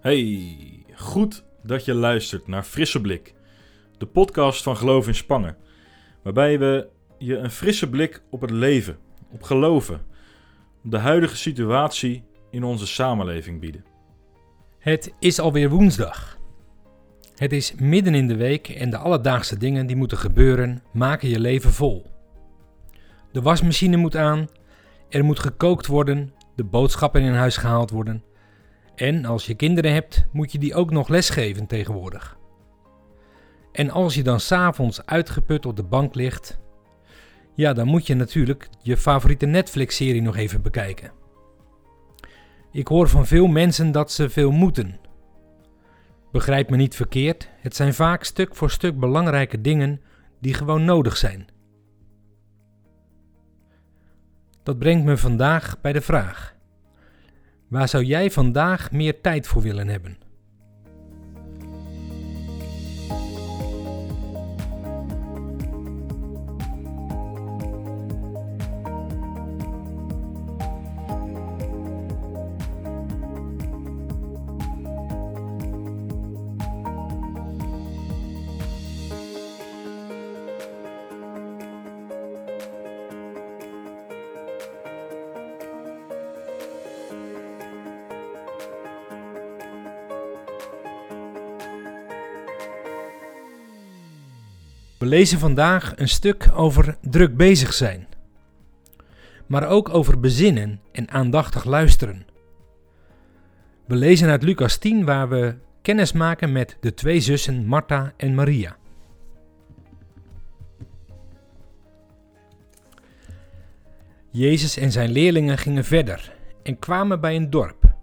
Hey, goed dat je luistert naar Frisse Blik, de podcast van Geloof in Spangen, waarbij we je een frisse blik op het leven, op geloven, op de huidige situatie in onze samenleving bieden. Het is alweer woensdag. Het is midden in de week en de alledaagse dingen die moeten gebeuren maken je leven vol. De wasmachine moet aan, er moet gekookt worden, de boodschappen in huis gehaald worden. En als je kinderen hebt, moet je die ook nog lesgeven tegenwoordig. En als je dan s'avonds uitgeput op de bank ligt, ja, dan moet je natuurlijk je favoriete Netflix-serie nog even bekijken. Ik hoor van veel mensen dat ze veel moeten. Begrijp me niet verkeerd, het zijn vaak stuk voor stuk belangrijke dingen die gewoon nodig zijn. Dat brengt me vandaag bij de vraag: waar zou jij vandaag meer tijd voor willen hebben? We lezen vandaag een stuk over druk bezig zijn, maar ook over bezinnen en aandachtig luisteren. We lezen uit Lucas 10 waar we kennis maken met de twee zussen Martha en Maria. Jezus en zijn leerlingen gingen verder en kwamen bij een dorp.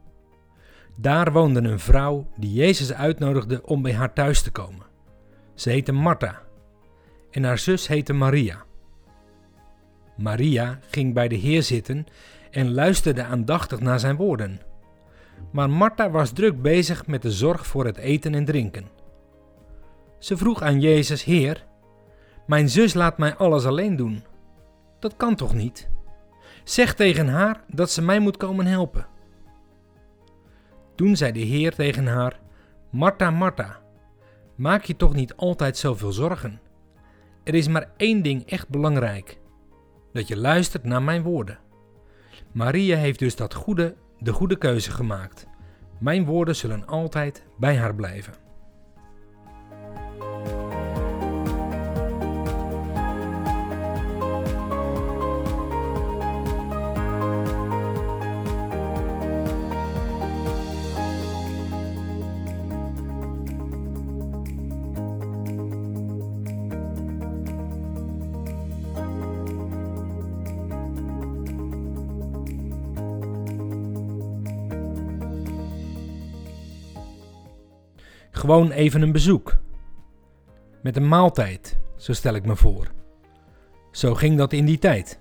Daar woonde een vrouw die Jezus uitnodigde om bij haar thuis te komen. Ze heette Martha en haar zus heette Maria. Maria ging bij de Heer zitten en luisterde aandachtig naar zijn woorden. Maar Martha was druk bezig met de zorg voor het eten en drinken. Ze vroeg aan Jezus: Heer, mijn zus laat mij alles alleen doen. Dat kan toch niet? Zeg tegen haar dat ze mij moet komen helpen. Toen zei de Heer tegen haar: Martha, Martha, maak je toch niet altijd zoveel zorgen? Er is maar één ding echt belangrijk: dat je luistert naar mijn woorden. Maria heeft dus dat goede, de goede keuze gemaakt. Mijn woorden zullen altijd bij haar blijven. Gewoon even een bezoek. Met een maaltijd, zo stel ik me voor. Zo ging dat in die tijd.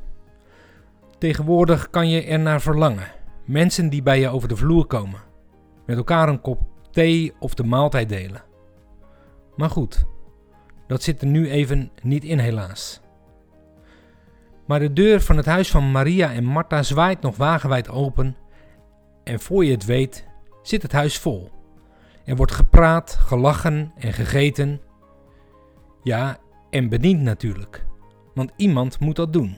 Tegenwoordig kan je er naar verlangen. Mensen die bij je over de vloer komen. Met elkaar een kop thee of de maaltijd delen. Maar goed, dat zit er nu even niet in helaas. Maar de deur van het huis van Maria en Martha zwaait nog wagenwijd open en voor je het weet zit het huis vol. Er wordt gepraat, gelachen en gegeten. Ja, en bediend natuurlijk, want iemand moet dat doen.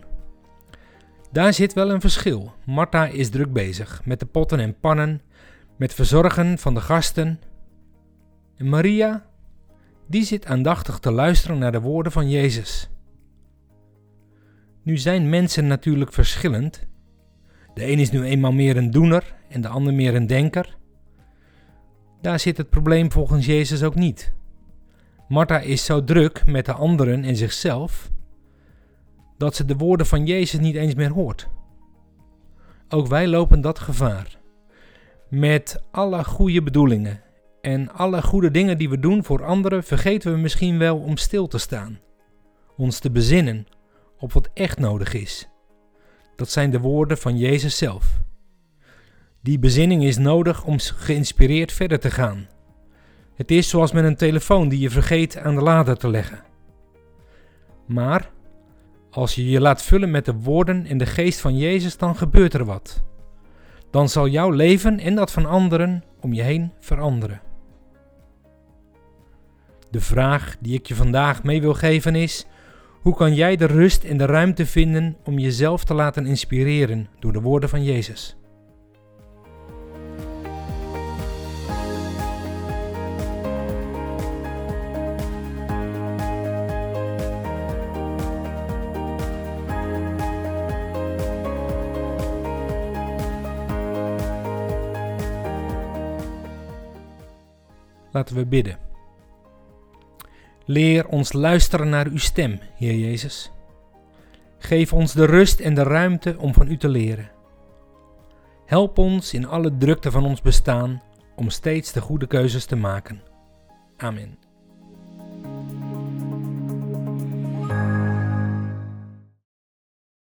Daar zit wel een verschil. Martha is druk bezig met de potten en pannen, met verzorgen van de gasten. En Maria, die zit aandachtig te luisteren naar de woorden van Jezus. Nu zijn mensen natuurlijk verschillend. De een is nu eenmaal meer een doener en de ander meer een denker. Daar zit het probleem volgens Jezus ook niet. Martha is zo druk met de anderen en zichzelf dat ze de woorden van Jezus niet eens meer hoort. Ook wij lopen dat gevaar. Met alle goede bedoelingen en alle goede dingen die we doen voor anderen, vergeten we misschien wel om stil te staan, ons te bezinnen op wat echt nodig is. Dat zijn de woorden van Jezus zelf. Die bezinning is nodig om geïnspireerd verder te gaan. Het is zoals met een telefoon die je vergeet aan de lader te leggen. Maar als je je laat vullen met de woorden en de geest van Jezus, dan gebeurt er wat. Dan zal jouw leven en dat van anderen om je heen veranderen. De vraag die ik je vandaag mee wil geven is: hoe kan jij de rust en de ruimte vinden om jezelf te laten inspireren door de woorden van Jezus? Laten we bidden. Leer ons luisteren naar uw stem, Heer Jezus. Geef ons de rust en de ruimte om van u te leren. Help ons in alle drukte van ons bestaan om steeds de goede keuzes te maken. Amen.